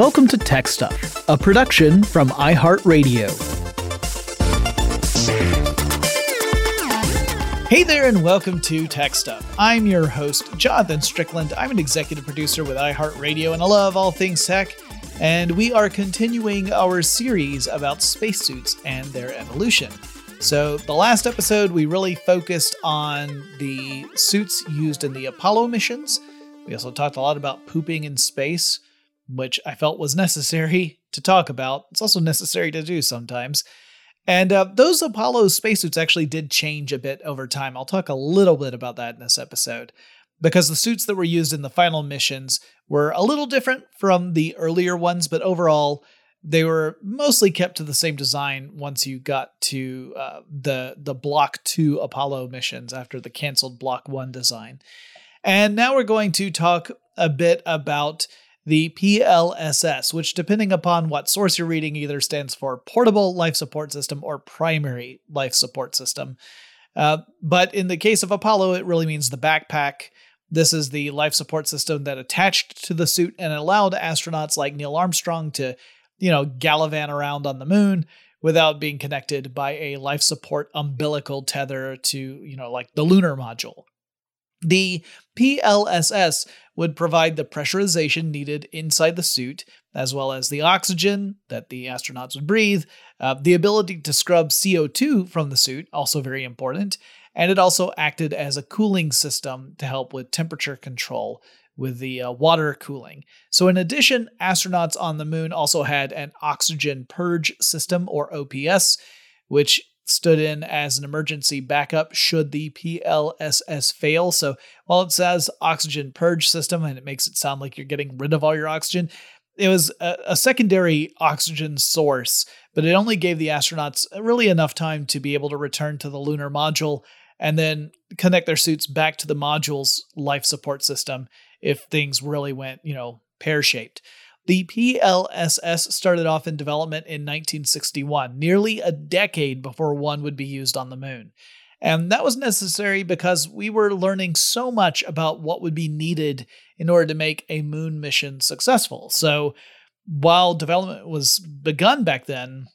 Welcome to Tech Stuff, a production from iHeartRadio. Hey there, and welcome to Tech Stuff. I'm your host, Jonathan Strickland. I'm an executive producer with iHeartRadio, and I love all things tech. And we are continuing our series about spacesuits and their evolution. So, the last episode, we really focused on the suits used in the Apollo missions. We also talked a lot about pooping in space, which I felt was necessary to talk about. It's also necessary to do sometimes. And uh, those Apollo spacesuits actually did change a bit over time. I'll talk a little bit about that in this episode because the suits that were used in the final missions were a little different from the earlier ones, but overall, they were mostly kept to the same design once you got to uh, the the Block Two Apollo missions after the canceled Block One design. And now we're going to talk a bit about the PLSS, which, depending upon what source you're reading, either stands for Portable Life Support System or Primary Life Support System. Uh, but in the case of Apollo, it really means the backpack. This is the life support system that attached to the suit and allowed astronauts like Neil Armstrong to, you know, gallivant around on the moon without being connected by a life support umbilical tether to, you know, like the lunar module. The PLSS would provide the pressurization needed inside the suit, as well as the oxygen that the astronauts would breathe, uh, the ability to scrub CO2 from the suit, also very important, and it also acted as a cooling system to help with temperature control with the uh, water cooling. So, in addition, astronauts on the moon also had an oxygen purge system, or OPS, which stood in as an emergency backup should the PLSS fail. So while it says oxygen purge system and it makes it sound like you're getting rid of all your oxygen, it was a, a, secondary oxygen source, but it only gave the astronauts really enough time to be able to return to the lunar module and then connect their suits back to the module's life support system if things really went, you know, pear shaped. The PLSS started off in development in 1961, nearly a decade before one would be used on the moon. And that was necessary because we were learning so much about what would be needed in order to make a moon mission successful. So while development was begun back then,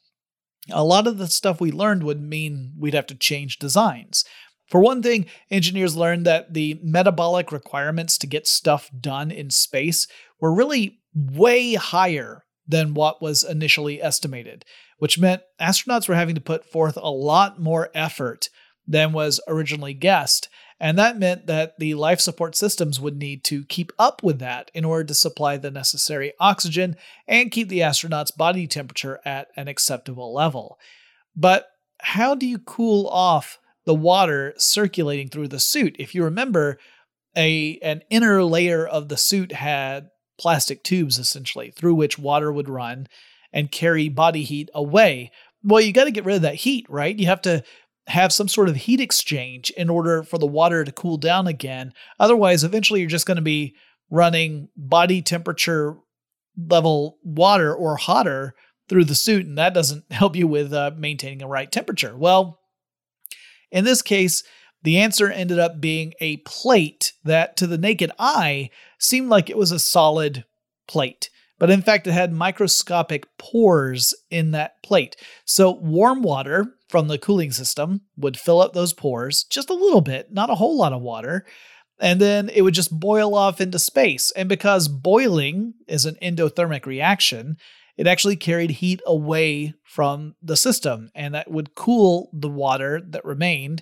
a lot of the stuff we learned would mean we'd have to change designs. For one thing, engineers learned that the metabolic requirements to get stuff done in space were really way higher than what was initially estimated, which meant astronauts were having to put forth a lot more effort than was originally guessed. And that meant that the life support systems would need to keep up with that in order to supply the necessary oxygen and keep the astronauts' body temperature at an acceptable level. But how do you cool off the water circulating through the suit? If you remember, a an inner layer of the suit had plastic tubes essentially through which water would run and carry body heat away. Well, you got to get rid of that heat, right? You have to have some sort of heat exchange in order for the water to cool down again. Otherwise, eventually you're just going to be running body temperature level water or hotter through the suit, and that doesn't help you with uh, maintaining a right temperature. Well, in this case, the answer ended up being a plate that, to the naked eye, seemed like it was a solid plate. But in fact, it had microscopic pores in that plate. So warm water from the cooling system would fill up those pores just a little bit, not a whole lot of water. And then it would just boil off into space. And because boiling is an endothermic reaction, it actually carried heat away from the system and that would cool the water that remained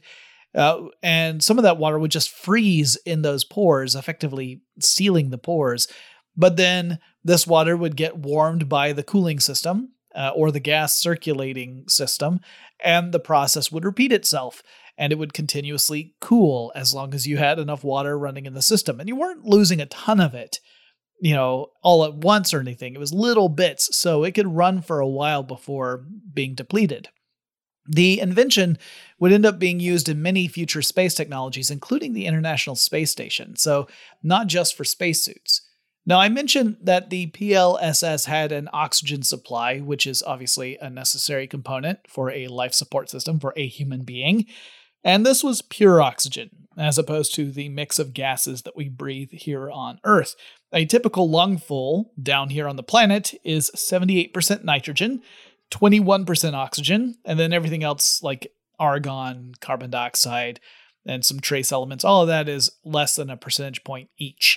uh, and some of that water would just freeze in those pores, effectively sealing the pores. But then this water would get warmed by the cooling system uh, or the gas circulating system, and the process would repeat itself. And it would continuously cool as long as you had enough water running in the system. And you weren't losing a ton of it, you know, all at once or anything. It was little bits, so it could run for a while before being depleted. The invention would end up being used in many future space technologies, including the International Space Station, so not just for spacesuits. Now, I mentioned that the PLSS had an oxygen supply, which is obviously a necessary component for a life support system for a human being. And this was pure oxygen, as opposed to the mix of gases that we breathe here on Earth. A typical lungful down here on the planet is 78% nitrogen, 21% oxygen, and then everything else like argon, carbon dioxide, and some trace elements, all of that is less than a percentage point each.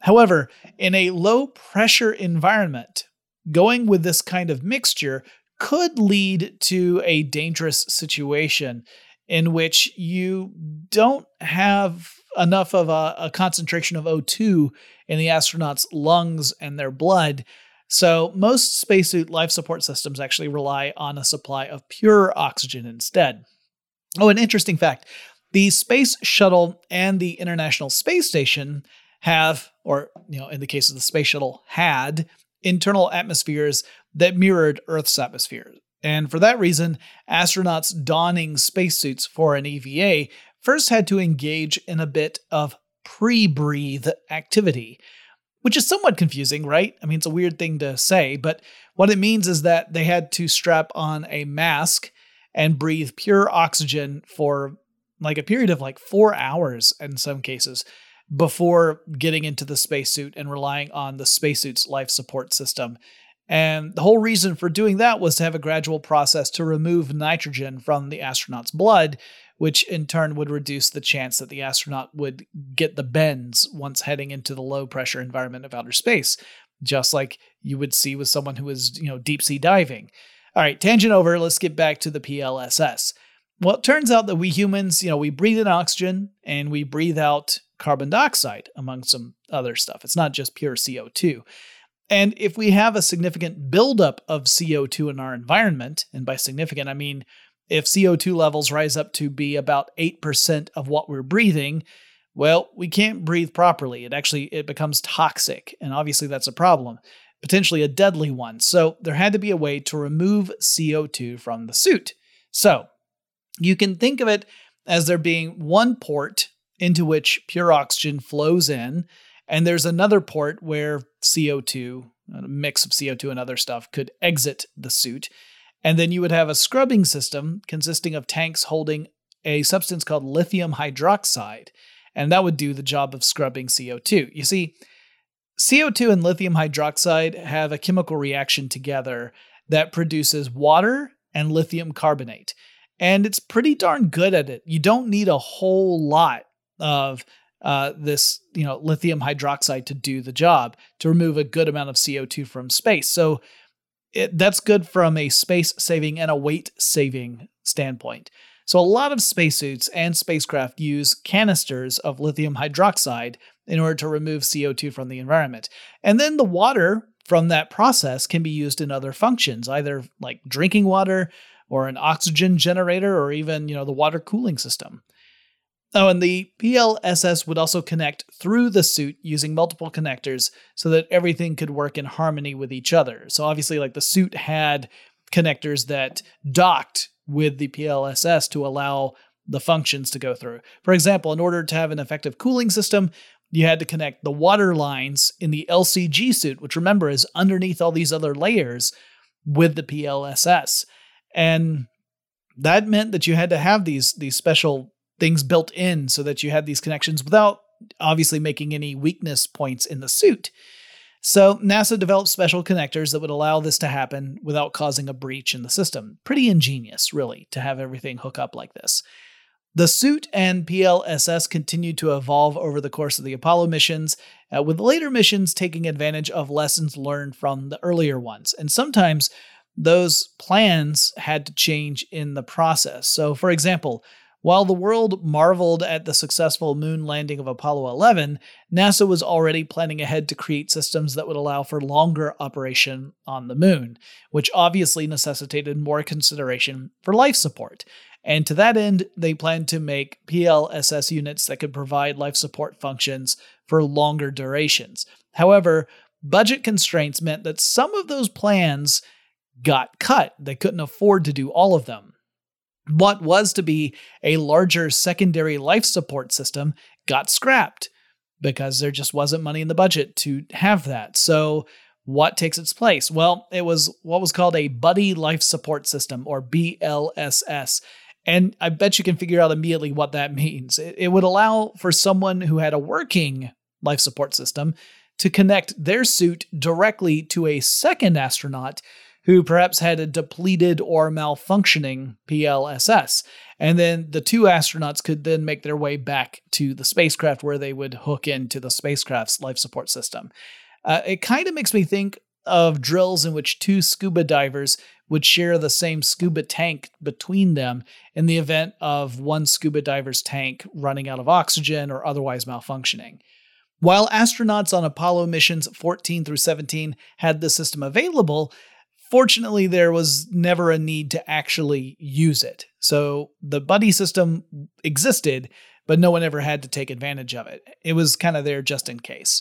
However, in a low pressure environment, going with this kind of mixture could lead to a dangerous situation in which you don't have enough of a, a, concentration of O2 in the astronauts' lungs and their blood. So, most spacesuit life support systems actually rely on a supply of pure oxygen instead. Oh, an interesting fact the Space Shuttle and the International Space Station have, or, you know, in the case of the Space Shuttle, had internal atmospheres that mirrored Earth's atmosphere. And for that reason, astronauts donning spacesuits for an EVA first had to engage in a bit of pre breathe activity, which is somewhat confusing, right? I mean, it's a weird thing to say, but what it means is that they had to strap on a mask and breathe pure oxygen for like a period of like four hours in some cases before getting into the spacesuit and relying on the spacesuit's life support system. And the whole reason for doing that was to have a gradual process to remove nitrogen from the astronaut's blood, which in turn would reduce the chance that the astronaut would get the bends once heading into the low pressure environment of outer space, just like you would see with someone who is, you know, deep sea diving. All right, tangent over, let's get back to the PLSS. Well, it turns out that we humans, you know, we breathe in oxygen and we breathe out carbon dioxide, among some other stuff. It's not just pure CO2. And if we have a significant buildup of CO2 in our environment, and by significant, I mean if CO2 levels rise up to be about 8% of what we're breathing, well, we can't breathe properly. It actually it becomes toxic, and obviously that's a problem, potentially a deadly one. So there had to be a way to remove CO2 from the suit. So you can think of it as there being one port into which pure oxygen flows in, and there's another port where CO2, a mix of CO2 and other stuff, could exit the suit. And then you would have a scrubbing system consisting of tanks holding a substance called lithium hydroxide, and that would do the job of scrubbing CO2. You see, CO2 and lithium hydroxide have a chemical reaction together that produces water and lithium carbonate and it's pretty darn good at it. You don't need a whole lot of uh, this, you know, lithium hydroxide to do the job to remove a good amount of CO2 from space. So it, that's good from a space saving and a weight saving standpoint. So a lot of spacesuits and spacecraft use canisters of lithium hydroxide in order to remove CO2 from the environment. And then the water from that process can be used in other functions, either like drinking water, or an oxygen generator or even, you know, the water cooling system. Oh, and the PLSS would also connect through the suit using multiple connectors so that everything could work in harmony with each other. So obviously like the suit had connectors that docked with the PLSS to allow the functions to go through. For example, in order to have an effective cooling system, you had to connect the water lines in the LCG suit, which remember is underneath all these other layers, with the PLSS. And that meant that you had to have these these special things built in so that you had these connections without obviously making any weakness points in the suit. So NASA developed special connectors that would allow this to happen without causing a breach in the system. Pretty ingenious, really, to have everything hook up like this. The suit and PLSS continued to evolve over the course of the Apollo missions, uh, with later missions taking advantage of lessons learned from the earlier ones. And sometimes those plans had to change in the process. So, for example, while the world marveled at the successful moon landing of Apollo 11, NASA was already planning ahead to create systems that would allow for longer operation on the moon, which obviously necessitated more consideration for life support. And to that end, they planned to make PLSS units that could provide life support functions for longer durations. However, budget constraints meant that some of those plans got cut. They couldn't afford to do all of them. What was to be a larger secondary life support system got scrapped because there just wasn't money in the budget to have that. So, what takes its place? Well, it was what was called a buddy life support system or BLSS. And I bet you can figure out immediately what that means. It, would allow for someone who had a working life support system to connect their suit directly to a second astronaut who perhaps had a depleted or malfunctioning PLSS. And then the two astronauts could then make their way back to the spacecraft where they would hook into the spacecraft's life support system. Uh, it kind of makes me think of drills in which two scuba divers would share the same scuba tank between them in the event of one scuba diver's tank running out of oxygen or otherwise malfunctioning. While astronauts on Apollo missions 14 through 17 had the system available, fortunately, there was never a need to actually use it. So the buddy system existed, but no one ever had to take advantage of it. It was kind of there just in case.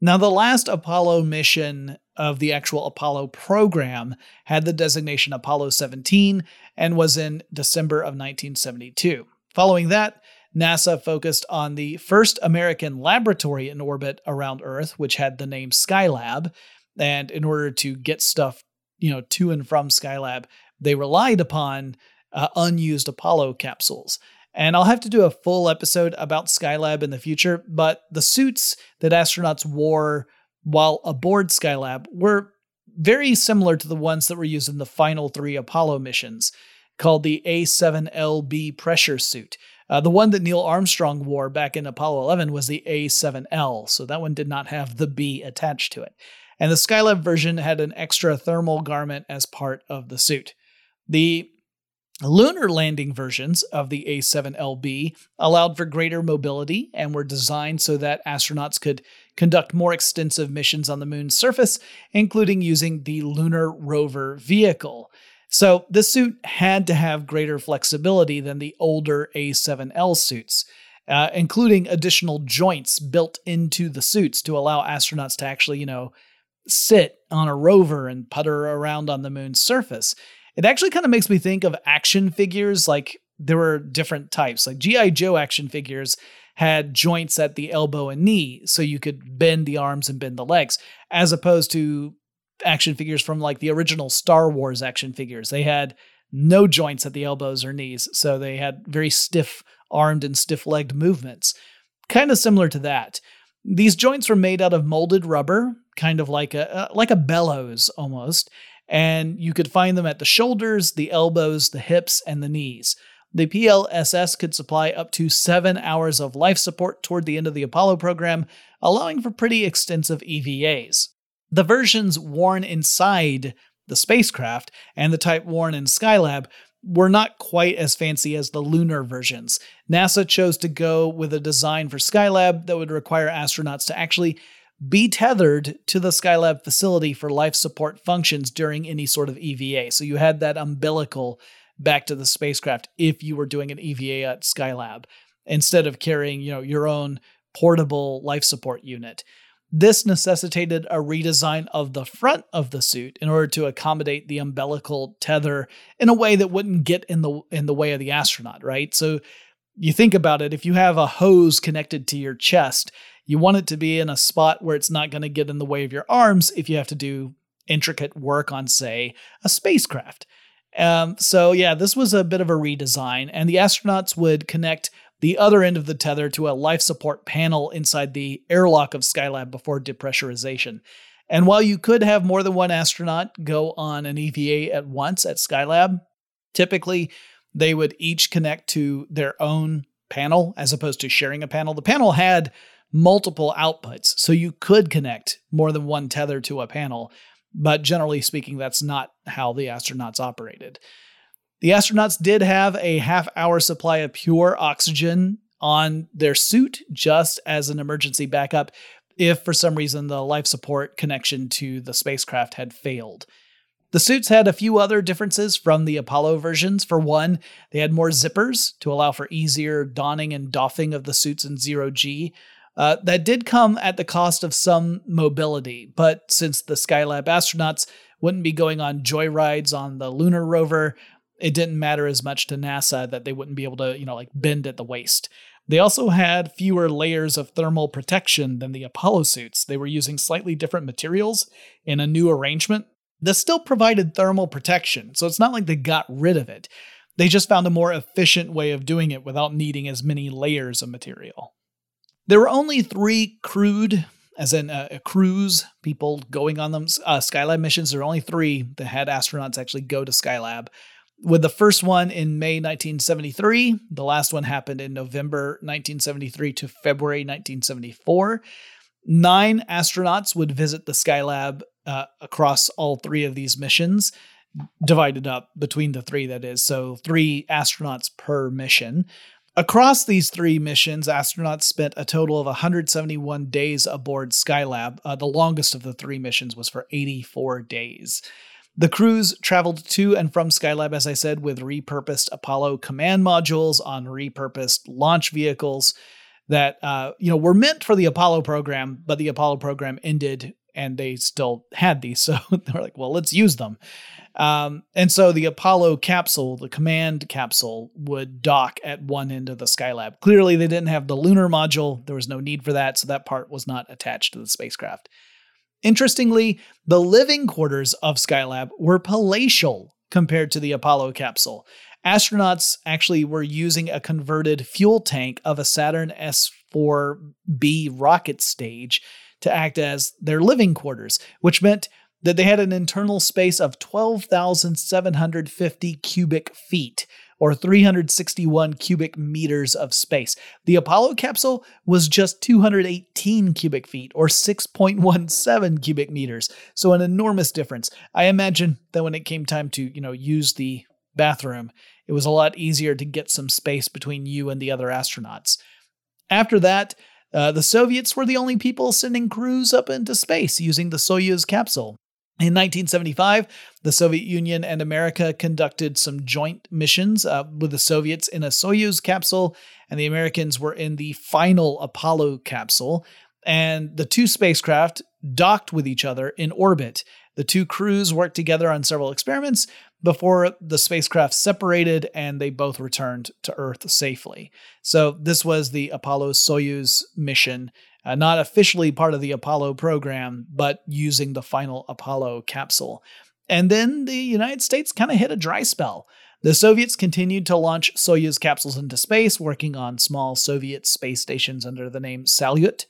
Now, the last Apollo mission of the actual Apollo program had the designation Apollo 17 and was in December of 1972. Following that, NASA focused on the first American laboratory in orbit around Earth, which had the name Skylab. And in order to get stuff, you know, to and from Skylab, they relied upon uh, unused Apollo capsules. And I'll have to do a full episode about Skylab in the future, but the suits that astronauts wore while aboard Skylab were very similar to the ones that were used in the final three Apollo missions, called the A7LB pressure suit. Uh, the one that Neil Armstrong wore back in Apollo 11 was the A7L, so that one did not have the B attached to it. And the Skylab version had an extra thermal garment as part of the suit. The lunar landing versions of the A7LB allowed for greater mobility and were designed so that astronauts could conduct more extensive missions on the moon's surface, including using the Lunar Rover vehicle. So, this suit had to have greater flexibility than the older A7L suits. Uh, including additional joints built into the suits to allow astronauts to actually, you know, sit on a rover and putter around on the moon's surface. It actually kind of makes me think of action figures. Like there were different types. Like G.I. Joe action figures had joints at the elbow and knee, so you could bend the arms and bend the legs, as opposed to action figures from like the original Star Wars action figures. They had no joints at the elbows or knees, so they had very stiff armed and stiff legged movements. Kind of similar to that. These joints were made out of molded rubber, kind of like a uh, like a bellows almost, and you could find them at the shoulders, the elbows, the hips, and the knees. The PLSS could supply up to seven hours of life support toward the end of the Apollo program, allowing for pretty extensive EVAs. The versions worn inside the spacecraft and the type worn in Skylab were not quite as fancy as the lunar versions. NASA chose to go with a design for Skylab that would require astronauts to actually be tethered to the Skylab facility for life support functions during any sort of EVA. So you had that umbilical back to the spacecraft if you were doing an EVA at Skylab instead of carrying, you know, your own portable life support unit. This necessitated a redesign of the front of the suit in order to accommodate the umbilical tether in a way that wouldn't get in the in the way of the astronaut, right? So you think about it, if you have a hose connected to your chest, you want it to be in a spot where it's not going to get in the way of your arms if you have to do intricate work on, say, a spacecraft. Um, so, yeah, this was a bit of a redesign, and the astronauts would connect the other end of the tether to a life support panel inside the airlock of Skylab before depressurization. And while you could have more than one astronaut go on an EVA at once at Skylab, typically they would each connect to their own panel as opposed to sharing a panel. The panel had multiple outputs. So you could connect more than one tether to a panel, but generally speaking, that's not how the astronauts operated. The astronauts did have a half hour supply of pure oxygen on their suit just as an emergency backup if for some reason the life support connection to the spacecraft had failed. The suits had a few other differences from the Apollo versions. For one, they had more zippers to allow for easier donning and doffing of the suits in zero G, uh, that did come at the cost of some mobility, but since the Skylab astronauts wouldn't be going on joyrides on the lunar rover, it didn't matter as much to NASA that they wouldn't be able to, you know, like bend at the waist. They also had fewer layers of thermal protection than the Apollo suits. They were using slightly different materials in a new arrangement. This still provided thermal protection, so it's not like they got rid of it. They just found a more efficient way of doing it without needing as many layers of material. There were only three crewed, as in uh, a people going on them, uh, Skylab missions. There were only three that had astronauts actually go to Skylab. With the first one in May 1973, the last one happened in November 1973 to February 1974. Nine astronauts would visit the Skylab uh, across all three of these missions, divided up between the three, that is. So, three astronauts per mission. Across these three missions, astronauts spent a total of 171 days aboard Skylab. Uh, the longest of the three missions was for 84 days. The crews traveled to and from Skylab, as I said, with repurposed Apollo command modules on repurposed launch vehicles that uh, you know were meant for the Apollo program, but the Apollo program ended and they still had these, so they were like, well, let's use them. Um, and so the Apollo capsule, the command capsule, would dock at one end of the Skylab. Clearly, they didn't have the lunar module. There was no need for that, so that part was not attached to the spacecraft. Interestingly, the living quarters of Skylab were palatial compared to the Apollo capsule. Astronauts actually were using a converted fuel tank of a Saturn S4B rocket stage to act as their living quarters, which meant that they had an internal space of 12,750 cubic feet, or 361 cubic meters of space. The Apollo capsule was just 218 cubic feet, or 6.17 cubic meters, so an enormous difference. I imagine that when it came time to, you know, use the bathroom, it was a lot easier to get some space between you and the other astronauts. After that, uh, the Soviets were the only people sending crews up into space using the Soyuz capsule. In 1975, the Soviet Union and America conducted some joint missions uh, with the Soviets in a Soyuz capsule, and the Americans were in the final Apollo capsule. And the two spacecraft docked with each other in orbit. The two crews worked together on several experiments before the spacecraft separated and they both returned to Earth safely. So, this was the Apollo Soyuz mission uh, not officially part of the Apollo program, but using the final Apollo capsule. And then the United States kind of hit a dry spell. The Soviets continued to launch Soyuz capsules into space, working on small Soviet space stations under the name Salyut.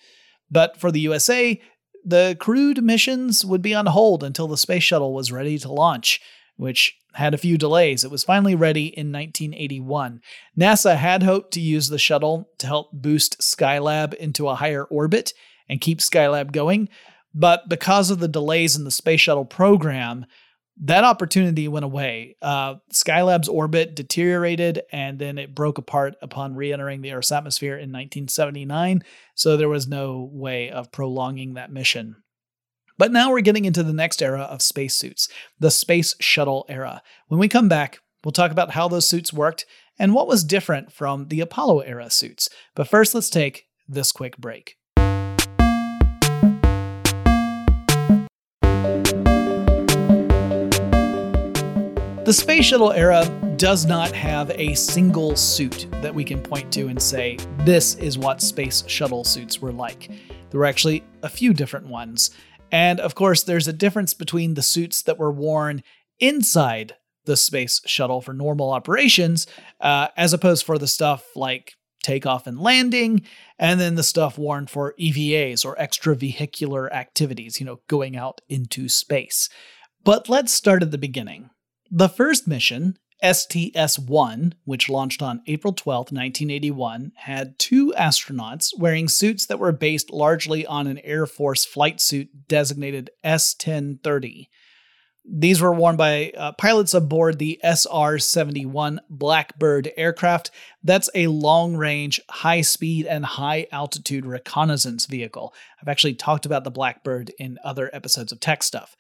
But for the USA, the crewed missions would be on hold until the space shuttle was ready to launch which had a few delays. It was finally ready in 1981. NASA had hoped to use the shuttle to help boost Skylab into a higher orbit and keep Skylab going, but because of the delays in the space shuttle program, that opportunity went away. Uh, Skylab's orbit deteriorated and then it broke apart upon re entering the Earth's atmosphere in 1979, so there was no way of prolonging that mission. But now we're getting into the next era of spacesuits, the space shuttle era. When we come back, we'll talk about how those suits worked and what was different from the Apollo era suits. But first, let's take this quick break. The space shuttle era does not have a single suit that we can point to and say, this is what space shuttle suits were like. There were actually a few different ones. And of course, there's a difference between the suits that were worn inside the space shuttle for normal operations, uh, as opposed for the stuff like takeoff and landing, and then the stuff worn for EVAs or extravehicular activities, you know, going out into space. But let's start at the beginning. The first mission STS 1, which launched on April 12, 1981, had two astronauts wearing suits that were based largely on an Air Force flight suit designated S 1030. These were worn by uh, pilots aboard the SR 71 Blackbird aircraft. That's a long range, high speed, and high altitude reconnaissance vehicle. I've actually talked about the Blackbird in other episodes of Tech Stuff.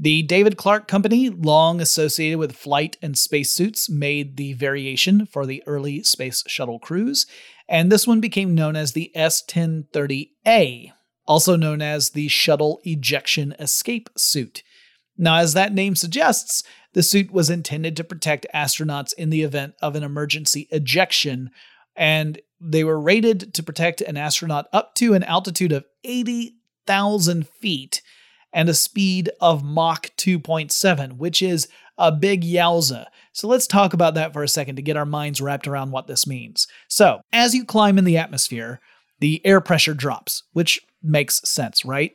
The David Clark Company, long associated with flight and spacesuits, made the variation for the early space shuttle crews, and this one became known as the S 1030A, also known as the Shuttle Ejection Escape Suit. Now, as that name suggests, the suit was intended to protect astronauts in the event of an emergency ejection, and they were rated to protect an astronaut up to an altitude of 80,000 feet and a speed of Mach 2.7, which is a big yowza. So let's talk about that for a second to get our minds wrapped around what this means. So, as you climb in the atmosphere, the air pressure drops, which makes sense, right?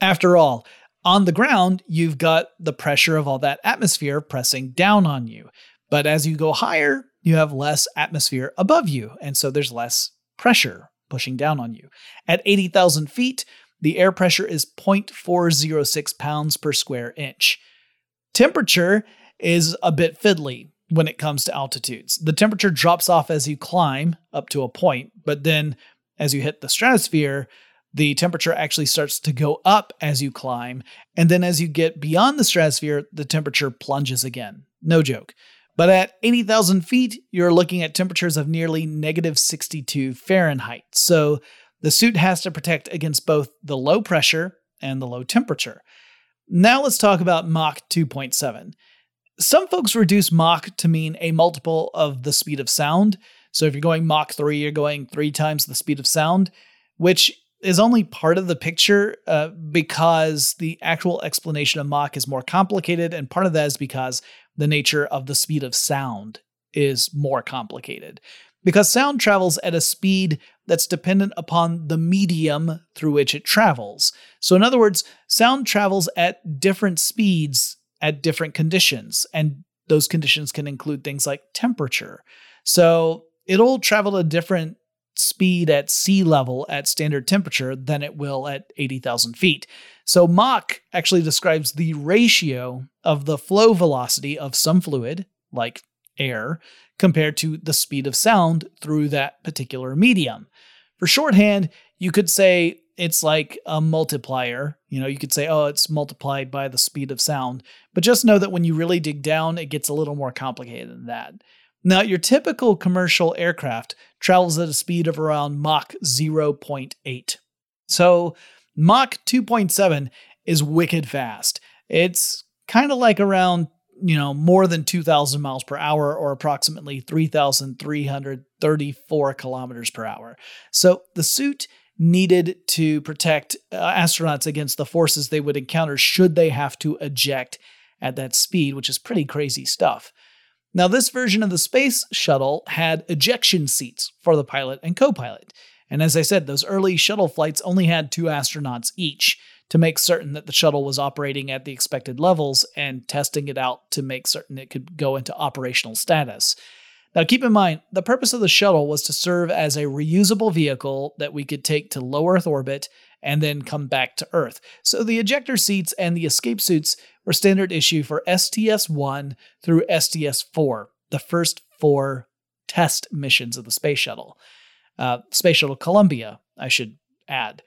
After all, on the ground, you've got the pressure of all that atmosphere pressing down on you. But as you go higher, you have less atmosphere above you, and so there's less pressure pushing down on you. At 80,000 feet, the air pressure is 0.406 pounds per square inch. Temperature is a bit fiddly when it comes to altitudes. The temperature drops off as you climb up to a point, but then as you hit the stratosphere, the temperature actually starts to go up as you climb. And then as you get beyond the stratosphere, the temperature plunges again. No joke. But at 80,000 feet, you're looking at temperatures of nearly negative 62 Fahrenheit. So the suit has to protect against both the low pressure and the low temperature. Now let's talk about Mach 2.7. Some folks reduce Mach to mean a multiple of the speed of sound. So if you're going Mach 3, you're going three times the speed of sound, which is only part of the picture uh, because the actual explanation of Mach is more complicated. And part of that is because the nature of the speed of sound is more complicated. Because sound travels at a speed that's dependent upon the medium through which it travels. So, in other words, sound travels at different speeds at different conditions, and those conditions can include things like temperature. So, it'll travel a different speed at sea level at standard temperature than it will at 80,000 feet. So Mach actually describes the ratio of the flow velocity of some fluid, like air, compared to the speed of sound through that particular medium. For shorthand, you could say it's like a multiplier. You know, you could say, oh, it's multiplied by the speed of sound. But just know that when you really dig down, it gets a little more complicated than that. Now, your typical commercial aircraft travels at a speed of around Mach 0.8. So, Mach 2.7 is wicked fast. It's kind of like around, you know, more than 2,000 miles per hour or approximately 3,334 kilometers per hour. So, the suit needed to protect uh, astronauts against the forces they would encounter should they have to eject at that speed, which is pretty crazy stuff. Now, this version of the space shuttle had ejection seats for the pilot and co pilot. And as I said, those early shuttle flights only had two astronauts each to make certain that the shuttle was operating at the expected levels and testing it out to make certain it could go into operational status. Now, keep in mind, the purpose of the shuttle was to serve as a reusable vehicle that we could take to low Earth orbit and then come back to Earth. So the ejector seats and the escape suits were standard issue for STS 1 through STS 4, the first four test missions of the Space Shuttle. Uh, Space Shuttle Columbia, I should add.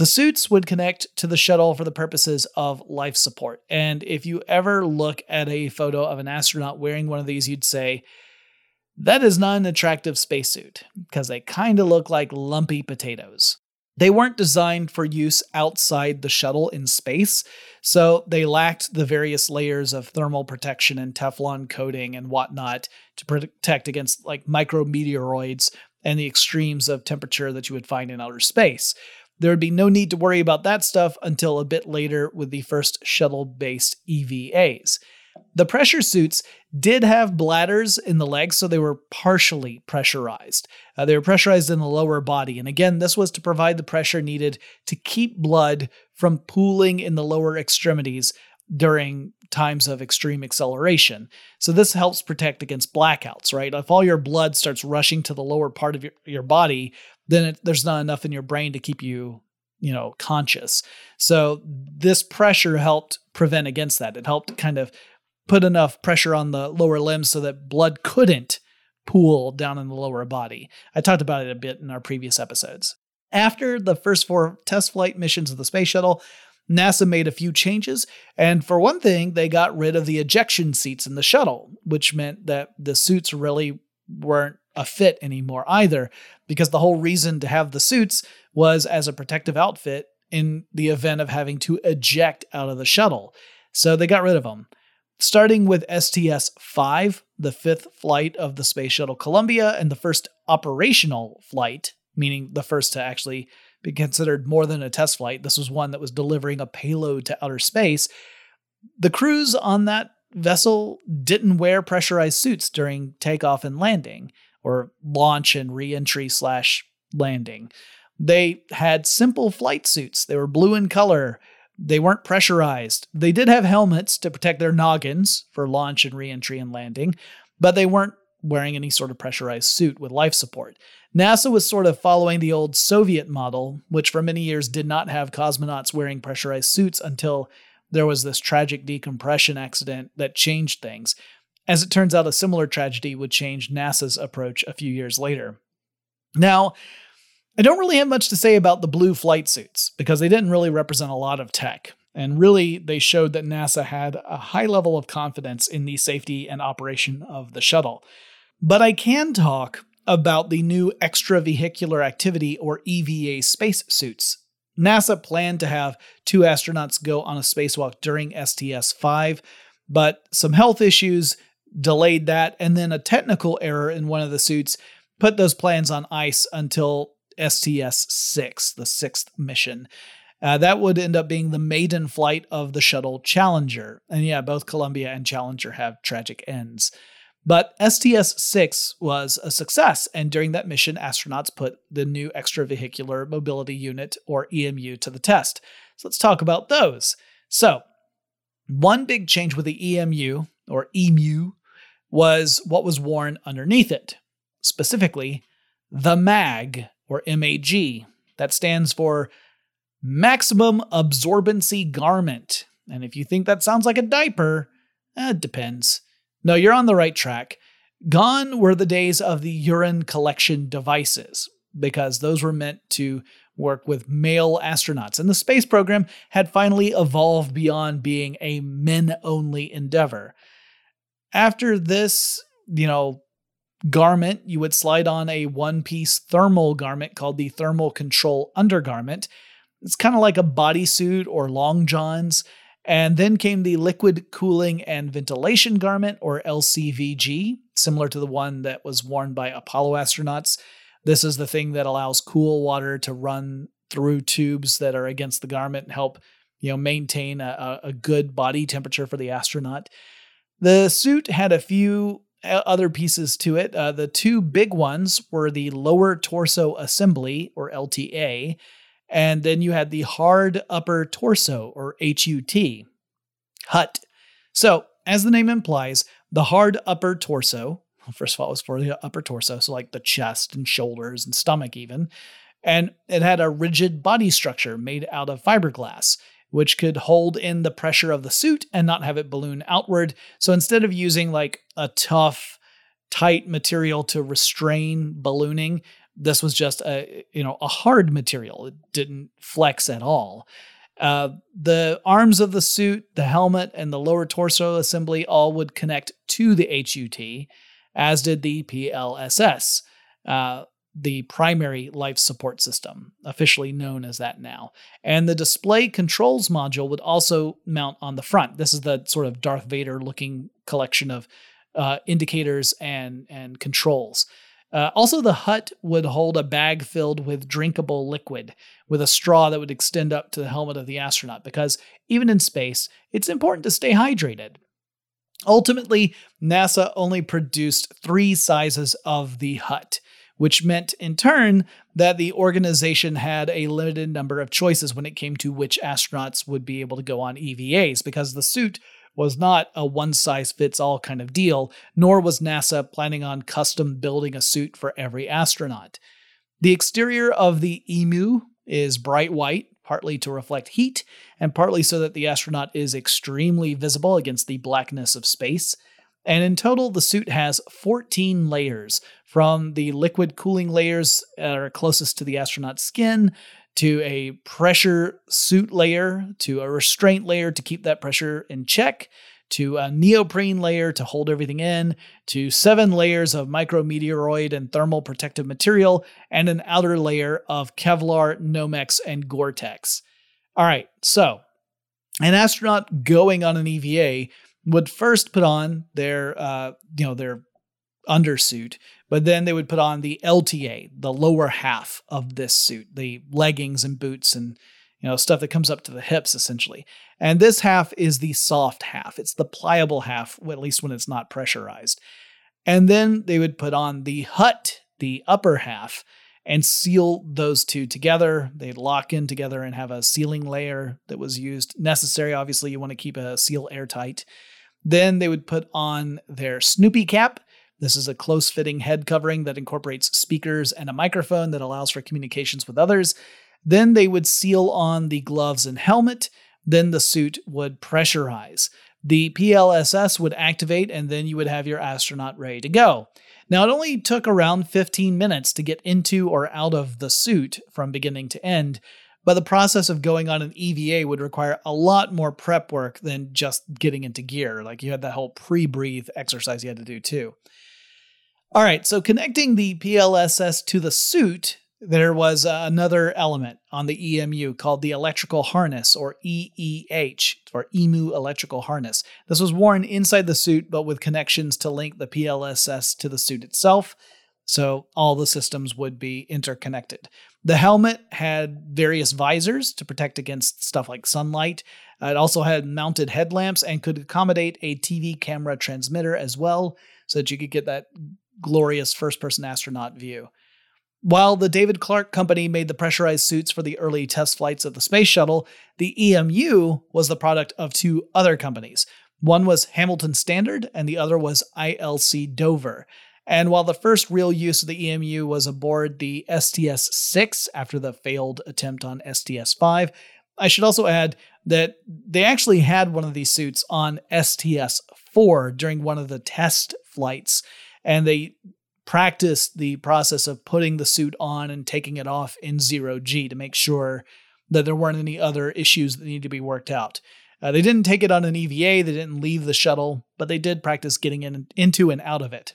The suits would connect to the shuttle for the purposes of life support. And if you ever look at a photo of an astronaut wearing one of these, you'd say, that is not an attractive spacesuit, because they kind of look like lumpy potatoes. They weren't designed for use outside the shuttle in space, so they lacked the various layers of thermal protection and Teflon coating and whatnot to protect against like micrometeoroids and the extremes of temperature that you would find in outer space. There would be no need to worry about that stuff until a bit later with the first shuttle based EVAs. The pressure suits did have bladders in the legs, so they were partially pressurized. Uh, they were pressurized in the lower body. And again, this was to provide the pressure needed to keep blood from pooling in the lower extremities during times of extreme acceleration. So this helps protect against blackouts, right? If all your blood starts rushing to the lower part of your, your body, then it, there's not enough in your brain to keep you you know conscious so this pressure helped prevent against that it helped kind of put enough pressure on the lower limbs so that blood couldn't pool down in the lower body. I talked about it a bit in our previous episodes. After the first four test flight missions of the space shuttle, NASA made a few changes, and for one thing, they got rid of the ejection seats in the shuttle, which meant that the suits really weren't a fit anymore either, because the whole reason to have the suits was as a protective outfit in the event of having to eject out of the shuttle. So they got rid of them starting with STS 5, the fifth flight of the Space Shuttle Columbia, and the first operational flight, meaning the first to actually be considered more than a test flight. This was one that was delivering a payload to outer space. The crews on that vessel didn't wear pressurized suits during takeoff and landing, or launch and reentry slash landing. They had simple flight suits. They were blue in color. They weren't pressurized. They did have helmets to protect their noggins for launch and reentry and landing, but they weren't wearing any sort of pressurized suit with life support. NASA was sort of following the old Soviet model, which for many years did not have cosmonauts wearing pressurized suits until there was this tragic decompression accident that changed things. As it turns out, a similar tragedy would change NASA's approach a few years later. Now, I don't really have much to say about the blue flight suits because they didn't really represent a lot of tech. And really, they showed that NASA had a high level of confidence in the safety and operation of the shuttle. But I can talk about the new extravehicular activity or EVA spacesuits. NASA planned to have two astronauts go on a spacewalk during STS 5, but some health issues delayed that, and then a technical error in one of the suits put those plans on ice until STS 6, the sixth mission. Uh, that would end up being the maiden flight of the shuttle Challenger. And yeah, both Columbia and Challenger have tragic ends. But STS 6 was a success, and during that mission, astronauts put the new extravehicular mobility unit, or EMU, to the test. So let's talk about those. So, one big change with the EMU, or EMU, was what was worn underneath it, specifically the MAG, or MAG. That stands for Maximum Absorbency Garment. And if you think that sounds like a diaper, eh, it depends. No, you're on the right track. Gone were the days of the urine collection devices, because those were meant to work with male astronauts. And the space program had finally evolved beyond being a men only endeavor. After this, you know, garment, you would slide on a one piece thermal garment called the thermal control undergarment. It's kind of like a bodysuit or long johns. And then came the liquid cooling and ventilation garment, or LCVG, similar to the one that was worn by Apollo astronauts. This is the thing that allows cool water to run through tubes that are against the garment and help you know maintain a, a good body temperature for the astronaut. The suit had a few uh, other pieces to it. Uh, the two big ones were the lower torso assembly, or LTA, and then you had the hard upper torso, or HUT. HUT. So, as the name implies, the hard upper torso, first of all, it was for the upper torso, so like the chest and shoulders and stomach, even. And it had a rigid body structure made out of fiberglass, which could hold in the pressure of the suit and not have it balloon outward. So instead of using like a tough, tight material to restrain ballooning, this was just a you know a hard material. It didn't flex at all. Uh, the arms of the suit, the helmet, and the lower torso assembly all would connect to the HUT, as did the PLSS, uh, the primary life support system, officially known as that now. And the display controls module would also mount on the front. This is the sort of Darth Vader looking collection of uh, indicators and and controls. Uh, also, the hut would hold a bag filled with drinkable liquid with a straw that would extend up to the helmet of the astronaut because even in space, it's important to stay hydrated. Ultimately, NASA only produced three sizes of the hut, which meant in turn that the organization had a limited number of choices when it came to which astronauts would be able to go on EVAs because the suit was not a one size fits all kind of deal, nor was NASA planning on custom building a suit for every astronaut. The exterior of the EMU is bright white, partly to reflect heat, and partly so that the astronaut is extremely visible against the blackness of space. And in total, the suit has 14 layers, from the liquid cooling layers that are closest to the astronaut's skin to a pressure suit layer, to a restraint layer to keep that pressure in check, to a neoprene layer to hold everything in, to seven layers of micrometeoroid and thermal protective material, and an outer layer of Kevlar, Nomex, and Gore Tex. All right, so an astronaut going on an EVA would first put on their, uh, you know, their undersuit, but then they would put on the LTA, the lower half of this suit, the leggings and boots and you know, stuff that comes up to the hips essentially. And this half is the soft half. It's the pliable half, at least when it's not pressurized. And then they would put on the hut, the upper half, and seal those two together. They'd lock in together and have a sealing layer that was used. Necessary, obviously, you want to keep a seal airtight. Then they would put on their Snoopy cap. This is a close fitting head covering that incorporates speakers and a microphone that allows for communications with others. Then they would seal on the gloves and helmet. Then the suit would pressurize. The PLSS would activate, and then you would have your astronaut ready to go. Now, it only took around 15 minutes to get into or out of the suit from beginning to end, but the process of going on an EVA would require a lot more prep work than just getting into gear. Like you had that whole pre breathe exercise you had to do too. All right, so connecting the PLSS to the suit there was uh, another element on the EMU called the electrical harness, or EEH, or EMU electrical harness. This was worn inside the suit, but with connections to link the PLSS to the suit itself. So all the systems would be interconnected. The helmet had various visors to protect against stuff like sunlight. It also had mounted headlamps and could accommodate a TV camera transmitter as well, so that you could get that glorious first person astronaut view. While the David Clark Company made the pressurized suits for the early test flights of the space shuttle, the EMU was the product of two other companies. One was Hamilton Standard, and the other was ILC Dover. And while the first real use of the EMU was aboard the STS 6 after the failed attempt on STS 5, I should also add that they actually had one of these suits on STS 4 during one of the test flights. And they practiced the process of putting the suit on and taking it off in zero G to make sure that there weren't any other issues that needed to be worked out. Uh, they didn't take it on an EVA, they didn't leave the shuttle, but they did practice getting in, into and out of it.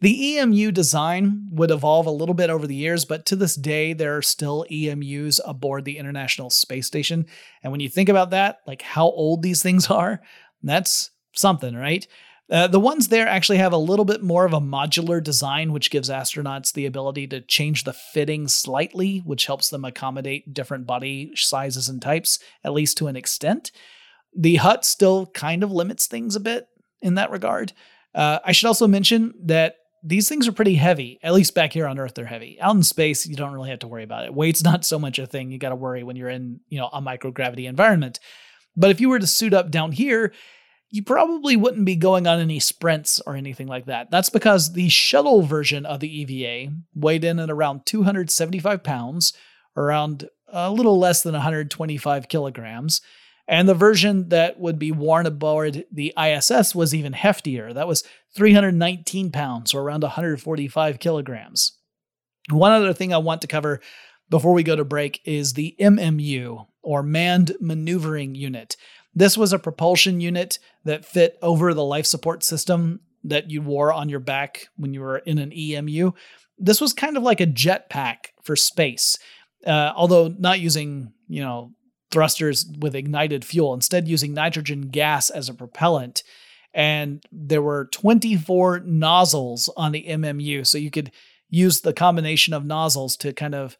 The EMU design would evolve a little bit over the years, but to this day, there are still EMUs aboard the International Space Station. And when you think about that, like how old these things are, that's something, right? Uh, the ones there actually have a little bit more of a modular design, which gives astronauts the ability to change the fitting slightly, which helps them accommodate different body sizes and types, at least to an extent. The hut still kind of limits things a bit in that regard. Uh, I should also mention that these things are pretty heavy. At least back here on Earth, they're heavy. Out in space, you don't really have to worry about it. Weight's not so much a thing. You got to worry when you're in, you know, a microgravity environment. But if you were to suit up down here, you probably wouldn't be going on any sprints or anything like that. That's because the shuttle version of the EVA weighed in at around 275 pounds, around a little less than 125 kilograms. And the version that would be worn aboard the ISS was even heftier. That was 319 pounds, or around 145 kilograms. One other thing I want to cover before we go to break is the MMU, or Manned Maneuvering Unit. This was a propulsion unit that fit over the life support system that you wore on your back when you were in an EMU. This was kind of like a jetpack for space, uh, although not using, you know, thrusters with ignited fuel, instead using nitrogen gas as a propellant. And there were 24 nozzles on the MMU, so you could use the combination of nozzles to kind of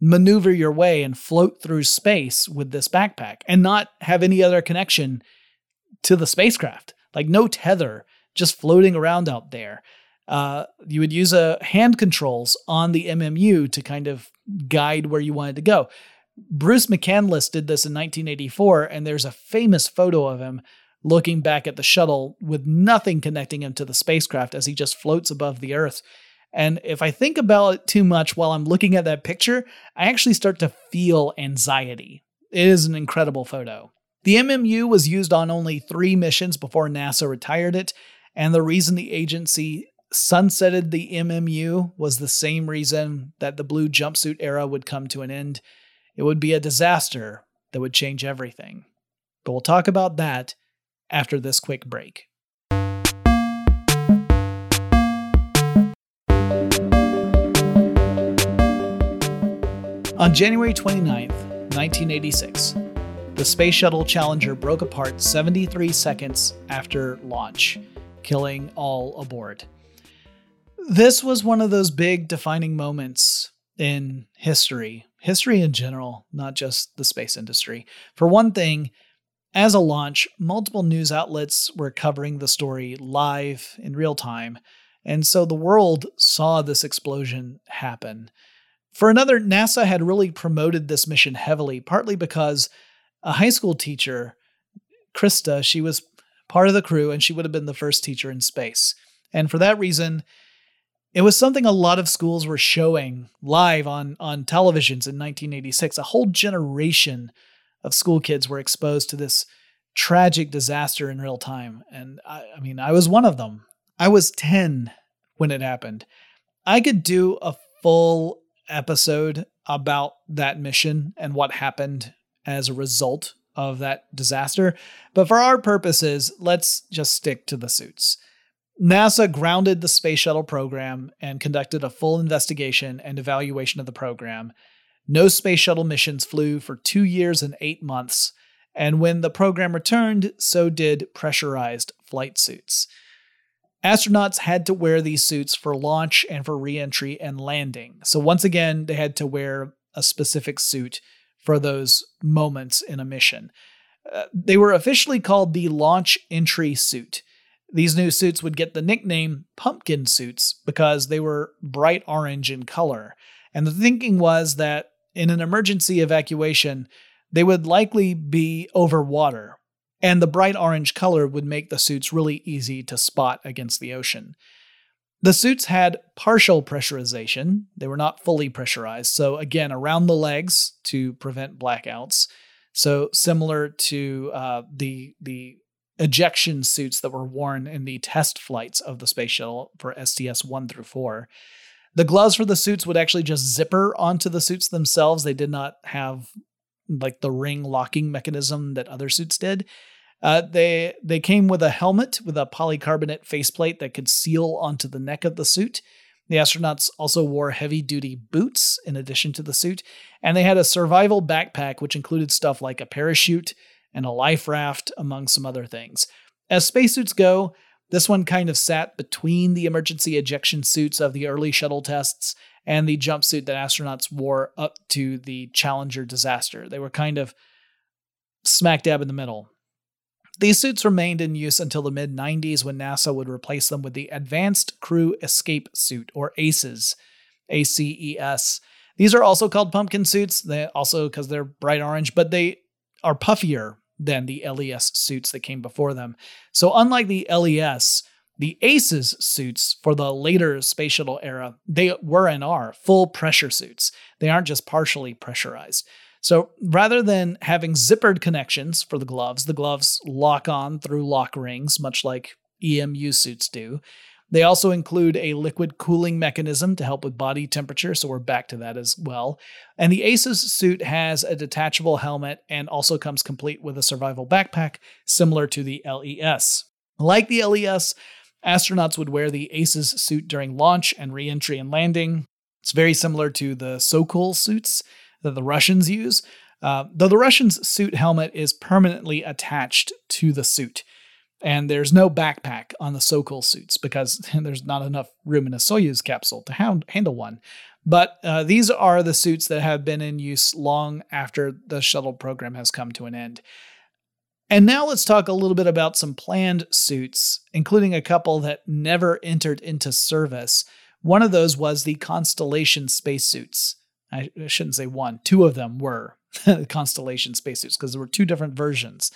maneuver your way and float through space with this backpack and not have any other connection to the spacecraft. Like no tether, just floating around out there. Uh, you would use a hand controls on the MMU to kind of guide where you wanted to go. Bruce McCandless did this in 1984, and there's a famous photo of him looking back at the shuttle with nothing connecting him to the spacecraft as he just floats above the Earth and if I think about it too much while I'm looking at that picture, I actually start to feel anxiety. It is an incredible photo. The MMU was used on only three missions before NASA retired it, and the reason the agency sunsetted the MMU was the same reason that the blue jumpsuit era would come to an end. It would be a disaster that would change everything. But we'll talk about that after this quick break. On January 29, 1986, the Space Shuttle Challenger broke apart 73 seconds after launch, killing all aboard. This was one of those big defining moments in history, history in general, not just the space industry. For one thing, as a launch, multiple news outlets were covering the story live in real time, and so the world saw this explosion happen. For another, NASA had really promoted this mission heavily, partly because a high school teacher, Christa, she was part of the crew and she would have been the first teacher in space. And for that reason, it was something a lot of schools were showing live on, on televisions in 1986. A whole generation of school kids were exposed to this tragic disaster in real time. And I, I mean, I was one of them. I was 10 when it happened. I could do a full episode about that mission and what happened as a result of that disaster. But for our purposes, let's just stick to the suits. NASA grounded the space shuttle program and conducted a full investigation and evaluation of the program. No space shuttle missions flew for two years and eight months, and when the program returned, so did pressurized flight suits. Astronauts had to wear these suits for launch and for reentry and landing. So, once again, they had to wear a specific suit for those moments in a mission. Uh, they were officially called the Launch Entry Suit. These new suits would get the nickname pumpkin suits because they were bright orange in color. And the thinking was that in an emergency evacuation, they would likely be over water, and the bright orange color would make the suits really easy to spot against the ocean. The suits had partial pressurization. They were not fully pressurized. So, again, around the legs to prevent blackouts. So, similar to uh, the, the ejection suits that were worn in the test flights of the space shuttle for STS 1 through 4. The gloves for the suits would actually just zipper onto the suits themselves. They did not have like the ring locking mechanism that other suits did. Uh, they they came with a helmet with a polycarbonate faceplate that could seal onto the neck of the suit. The astronauts also wore heavy duty boots in addition to the suit, and they had a survival backpack which included stuff like a parachute, and a life raft, among some other things. As spacesuits go, this one kind of sat between the emergency ejection suits of the early shuttle tests and the jumpsuit that astronauts wore up to the Challenger disaster. They were kind of smack dab in the middle. These suits remained in use until the mid 90s when NASA would replace them with the Advanced Crew Escape Suit, or ACES. ACES. These are also called pumpkin suits, they also because they're bright orange, but they are puffier than the LES suits that came before them. So, unlike the LES, the ACES suits for the later space shuttle era, they were and are full pressure suits. They aren't just partially pressurized. So rather than having zippered connections for the gloves, the gloves lock on through lock rings, much like EMU suits do. They also include a liquid cooling mechanism to help with body temperature, so we're back to that as well. And the ACES suit has a detachable helmet and also comes complete with a survival backpack, similar to the LES. Like the LES, astronauts would wear the ACES suit during launch and reentry and landing. It's very similar to the Sokol suits that the Russians use, uh, though the Russians' suit helmet is permanently attached to the suit. And there's no backpack on the Sokol suits because there's not enough room in a Soyuz capsule to ha- handle one. But uh, these are the suits that have been in use long after the shuttle program has come to an end. And now let's talk a little bit about some planned suits, including a couple that never entered into service. One of those was the Constellation spacesuits. I shouldn't say one, two of them were Constellation spacesuits because there were two different versions.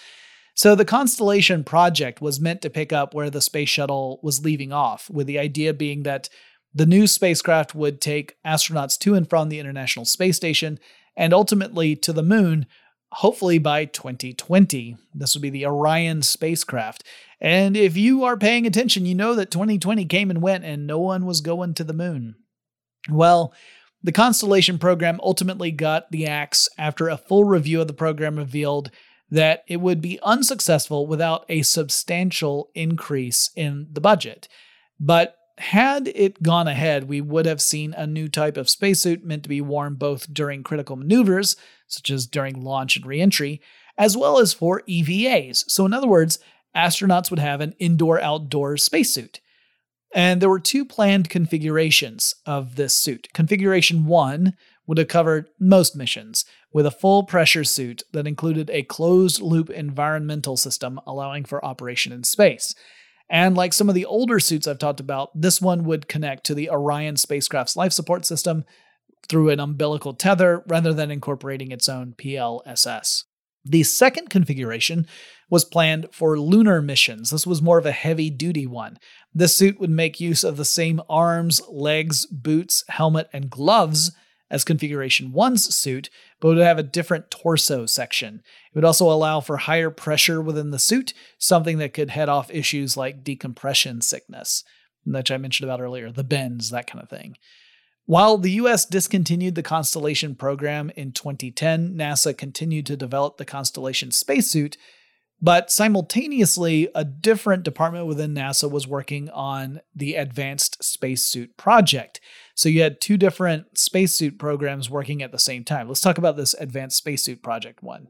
So the Constellation project was meant to pick up where the space shuttle was leaving off, with the idea being that the new spacecraft would take astronauts to and from the International Space Station and ultimately to the moon, hopefully by 2020. This would be the Orion spacecraft. And if you are paying attention, you know that 2020 came and went and no one was going to the moon. Well, the Constellation program ultimately got the axe after a full review of the program revealed that it would be unsuccessful without a substantial increase in the budget. But had it gone ahead, we would have seen a new type of spacesuit meant to be worn both during critical maneuvers, such as during launch and reentry, as well as for EVAs. So, in other words, astronauts would have an indoor outdoor spacesuit. And there were two planned configurations of this suit. Configuration 1 would have covered most missions with a full pressure suit that included a closed loop environmental system allowing for operation in space. And like some of the older suits I've talked about, this one would connect to the Orion spacecraft's life support system through an umbilical tether rather than incorporating its own PLSS. The second configuration was planned for lunar missions. This was more of a heavy duty one. This suit would make use of the same arms, legs, boots, helmet, and gloves as Configuration 1's suit, but would have a different torso section. It would also allow for higher pressure within the suit, something that could head off issues like decompression sickness, which I mentioned about earlier, the bends, that kind of thing. While the US discontinued the Constellation program in 2010, NASA continued to develop the Constellation spacesuit, but simultaneously, a different department within NASA was working on the Advanced Spacesuit Project. So you had two different spacesuit programs working at the same time. Let's talk about this Advanced Spacesuit Project one.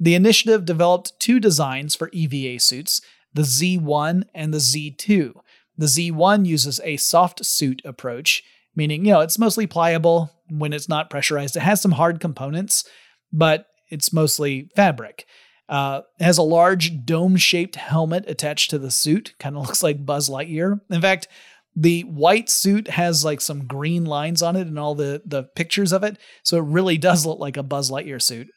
The initiative developed two designs for EVA suits the Z1 and the Z2. The Z1 uses a soft suit approach, meaning, you know, it's mostly pliable when it's not pressurized. It has some hard components, but it's mostly fabric. Uh, has a large dome shaped helmet attached to the suit, kind of looks like Buzz Lightyear. In fact, the white suit has like some green lines on it and all the, the pictures of it. So it really does look like a Buzz Lightyear suit.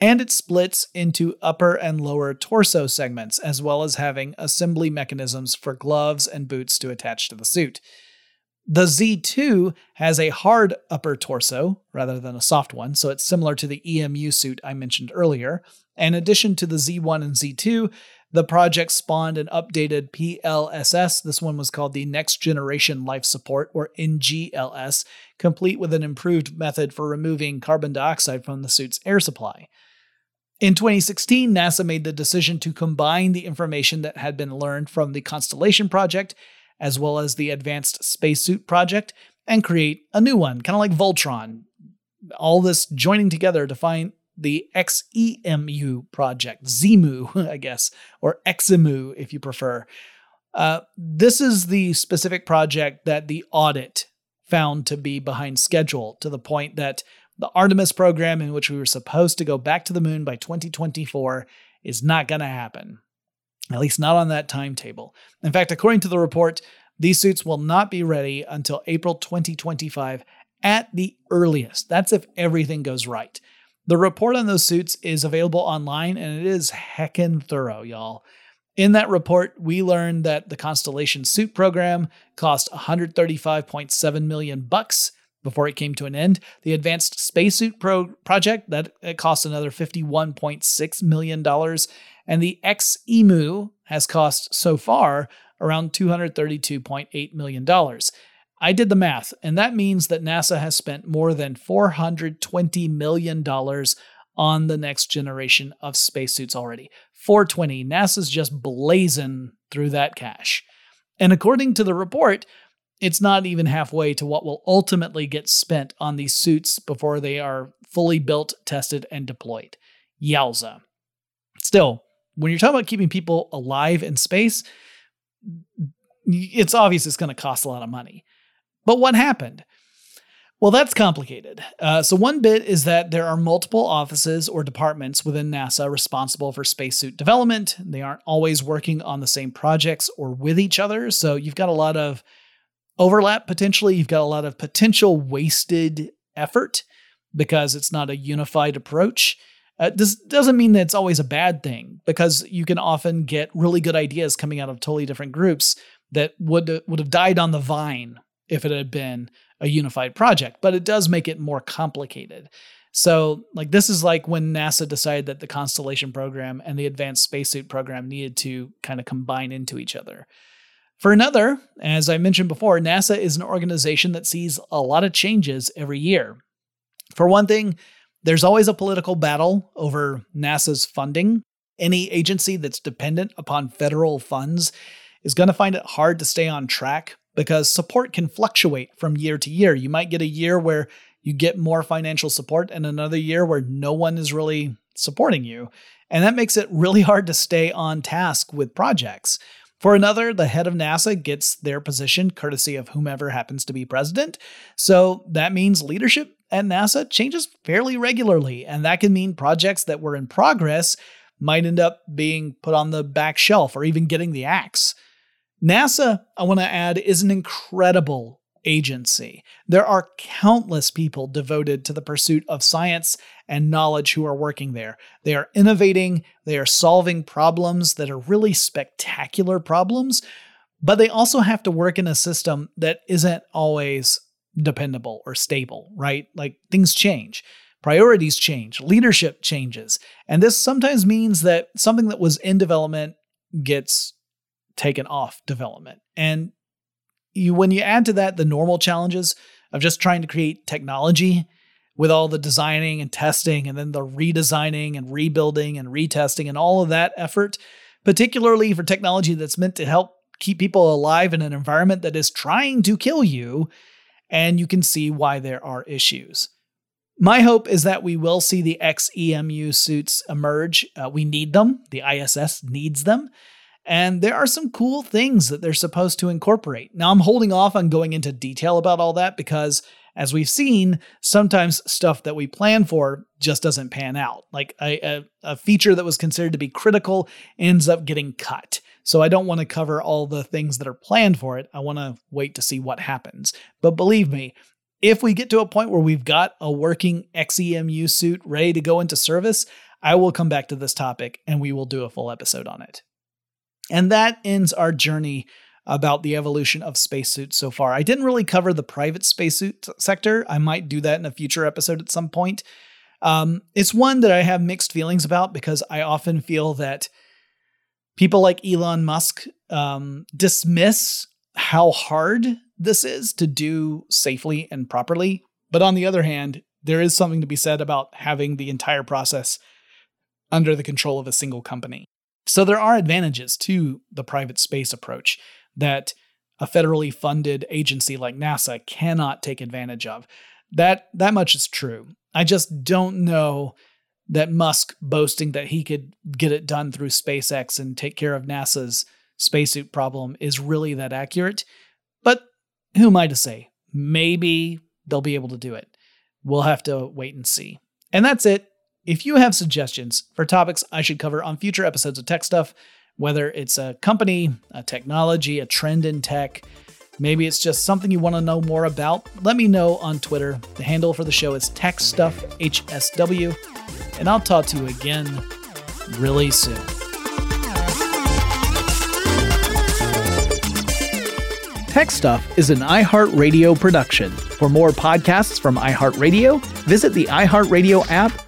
And it splits into upper and lower torso segments, as well as having assembly mechanisms for gloves and boots to attach to the suit. The Z2 has a hard upper torso rather than a soft one, so it's similar to the EMU suit I mentioned earlier. In addition to the Z1 and Z2, the project spawned an updated PLSS. This one was called the Next Generation Life Support, or NGLS, complete with an improved method for removing carbon dioxide from the suit's air supply. In 2016, NASA made the decision to combine the information that had been learned from the Constellation project, as well as the Advanced Spacesuit project, and create a new one, kind of like Voltron. All this joining together to find the XEMU project, ZEMU, I guess, or XEMU if you prefer. Uh, this is the specific project that the audit found to be behind schedule to the point that the Artemis program, in which we were supposed to go back to the moon by 2024, is not going to happen. At least not on that timetable. In fact, according to the report, these suits will not be ready until April 2025 at the earliest. That's if everything goes right. The report on those suits is available online and it is heckin' thorough, y'all. In that report, we learned that the Constellation suit program cost 135.7 million bucks before it came to an end. The Advanced Spacesuit Pro project that cost another 51.6 million dollars, and the XEMU has cost so far around 232.8 million dollars. I did the math, and that means that NASA has spent more than $420 million on the next generation of spacesuits already. 420. NASA's just blazing through that cash. And according to the report, it's not even halfway to what will ultimately get spent on these suits before they are fully built, tested, and deployed. Yowza. Still, when you're talking about keeping people alive in space, it's obvious it's going to cost a lot of money. But what happened? Well, that's complicated. Uh, so, one bit is that there are multiple offices or departments within NASA responsible for spacesuit development. They aren't always working on the same projects or with each other. So, you've got a lot of overlap potentially. You've got a lot of potential wasted effort because it's not a unified approach. Uh, this doesn't mean that it's always a bad thing because you can often get really good ideas coming out of totally different groups that would would have died on the vine if it had been a unified project, but it does make it more complicated. So, like, this is like when NASA decided that the Constellation program and the Advanced Spacesuit program needed to kind of combine into each other. For another, as I mentioned before, NASA is an organization that sees a lot of changes every year. For one thing, there's always a political battle over NASA's funding. Any agency that's dependent upon federal funds is going to find it hard to stay on track because support can fluctuate from year to year. You might get a year where you get more financial support and another year where no one is really supporting you. And that makes it really hard to stay on task with projects. For another, the head of NASA gets their position courtesy of whomever happens to be president. So that means leadership at NASA changes fairly regularly, and that can mean projects that were in progress might end up being put on the back shelf or even getting the axe. NASA, I want to add, is an incredible agency. There are countless people devoted to the pursuit of science and knowledge who are working there. They are innovating, they are solving problems that are really spectacular problems, but they also have to work in a system that isn't always dependable or stable, right? Like things change. Priorities change, leadership changes, and this sometimes means that something that was in development gets taken off development. And you when you add to that the normal challenges of just trying to create technology with all the designing and testing and then the redesigning and rebuilding and retesting and all of that effort, particularly for technology that's meant to help keep people alive in an environment that is trying to kill you, and you can see why there are issues. My hope is that we will see the XEMU suits emerge. Uh, we need them, the ISS needs them. And there are some cool things that they're supposed to incorporate. Now, I'm holding off on going into detail about all that because, as we've seen, sometimes stuff that we plan for just doesn't pan out. Like a, a, a feature that was considered to be critical ends up getting cut. So I don't want to cover all the things that are planned for it. I want to wait to see what happens. But believe me, if we get to a point where we've got a working XEMU suit ready to go into service, I will come back to this topic and we will do a full episode on it. And that ends our journey about the evolution of spacesuits so far. I didn't really cover the private spacesuit sector. I might do that in a future episode at some point. Um, it's one that I have mixed feelings about because I often feel that people like Elon Musk um, dismiss how hard this is to do safely and properly. But on the other hand, there is something to be said about having the entire process under the control of a single company. So there are advantages to the private space approach that a federally funded agency like NASA cannot take advantage of. That that much is true. I just don't know that Musk boasting that he could get it done through SpaceX and take care of NASA's spacesuit problem is really that accurate. But who am I to say? Maybe they'll be able to do it. We'll have to wait and see. And that's it. If you have suggestions for topics I should cover on future episodes of Tech Stuff, whether it's a company, a technology, a trend in tech, maybe it's just something you want to know more about, let me know on Twitter. The handle for the show is TechStuffHSW, and I'll talk to you again really soon. Tech Stuff is an iHeartRadio production. For more podcasts from iHeartRadio, visit the iHeartRadio app